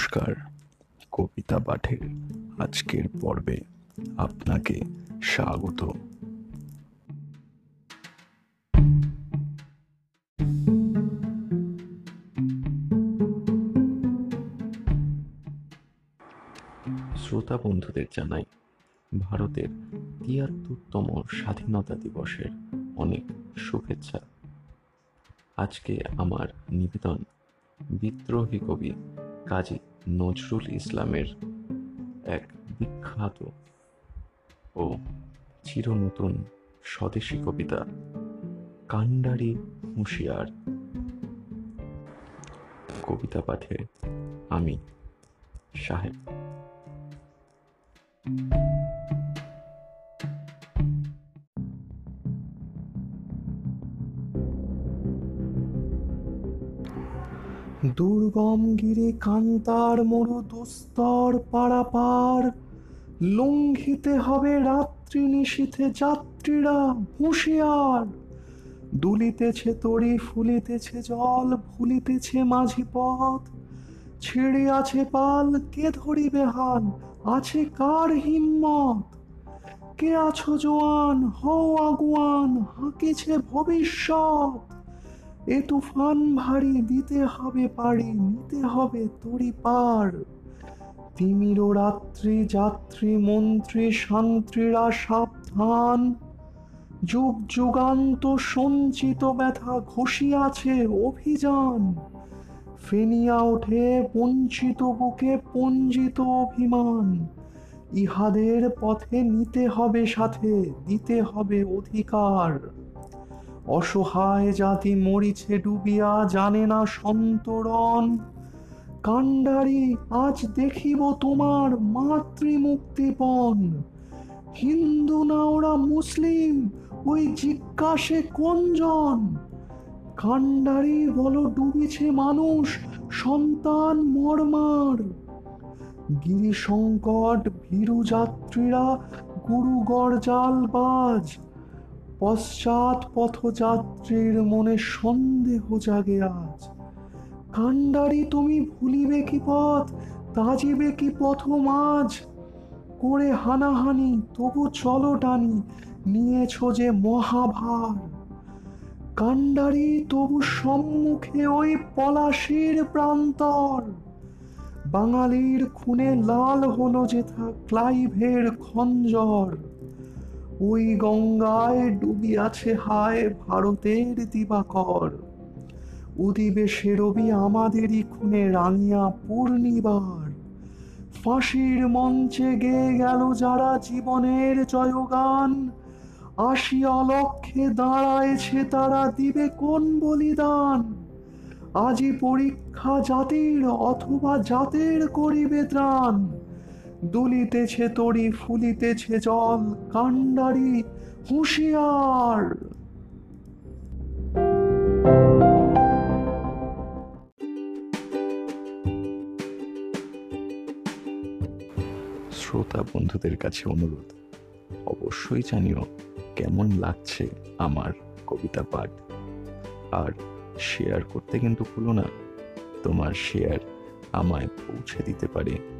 নমস্কার, কবিতা পাঠের আজকের পর্বে আপনাকে স্বাগত। শ্রোতা বন্ধুদের জানাই, ভারতের তিয়াত্তরতম স্বাধীনতা দিবসের অনেক শুভেচ্ছা। আজকে আমার নিবেদন, বিদ্রোহী কবি কাজী নজরুল ইসলামের এক বিখ্যাত ও চিরনতুন স্বদেশী কবিতা, কান্ডারি হুঁশিয়ার। কবিতা পাঠে আমি সাহেব। দুর্গম গিরে কান্তার মরু দুস্তর পারাপার। লঙ্ঘিতে হবে রাত্রি নিশীথে যাত্রীরা হুঁশিয়ার। দুলিতেছে তরি ফুলিতেছে জল, ভুলিতেছে মাঝি পথ। ছেড়ে আছে পাল, কে ধরিবে হাল, আছে কার হিম্মত? কে আছো জোয়ান, হও আগুয়ান, হাঁকিছে ভবিষ্যৎ? এ তুফান ভারী, দিতে হবে পারি নিতে হবে তরি পার তিমির রাত্রি যাত্রী, মন্ত্রী, শান্ত্রীরা সাবধান। যুগ যুগান্ত সঞ্চিত ব্যথা ঘষিয়াছে অভিযান। ফেনিয়া ওঠে বঞ্চিত বুকে পঞ্জিত অভিমান। ইহাদের পথে নিতে হবে সাথে, দিতে হবে অধিকার। অসহায় জাতি মরিছে ডুবিয়া জানে না সন্তরণ। কাণ্ডারি, আজ দেখিব তোমার মাতৃমুক্তিপণ। হিন্দু না ওরা মুসলিম, ওই জিজ্ঞাসে কোনজন? কাণ্ডারি, বলো ডুবিছে মানুষ, সন্তান মর্মার। গিরি সংকট ভীরু যাত্রীরা গুরু গরজাল বাজ। পশ্চাৎ পথযাত্রীর মনে সন্দেহ জাগে আজ। কাণ্ডারি তুমি ভুলিবে কি পথ, তাজিবে কি পথ মাঝ করে হানাহানি, তবু চলো টানি, নিয়েছ যে মহাভার। কাণ্ডারি, তবু সম্মুখে ওই পলাশির প্রান্তর। বাঙালির খুনে লাল হলো যেথা ক্লাইভের খঞ্জর। ওই গঙ্গায় ডুবিয়াছে হায় ভারতের দিবাকর। উদিবে সেরবি আমাদেরই খুনে রাঙিয়া পূর্ণিবার ফাঁসির মঞ্চে গেয়ে গেল যারা জীবনের জয়গান। আসি অলক্ষে দাঁড়ায়ছে তারা দিবে কোন বলিদান? আজি পরীক্ষা জাতির অথবা জাতের করিবে ত্রাণ। দুলিতেছে তরি, ফুলিতেছে জল, কাণ্ডারি, হুঁশিয়ার। শ্রোতা বন্ধুদের কাছে অনুরোধ, অবশ্যই জানিও কেমন লাগছে আমার কবিতা পাঠ। আর শেয়ার করতে কিন্তু ভুলো না, তোমার শেয়ার আমায় পৌঁছে দিতে পারে।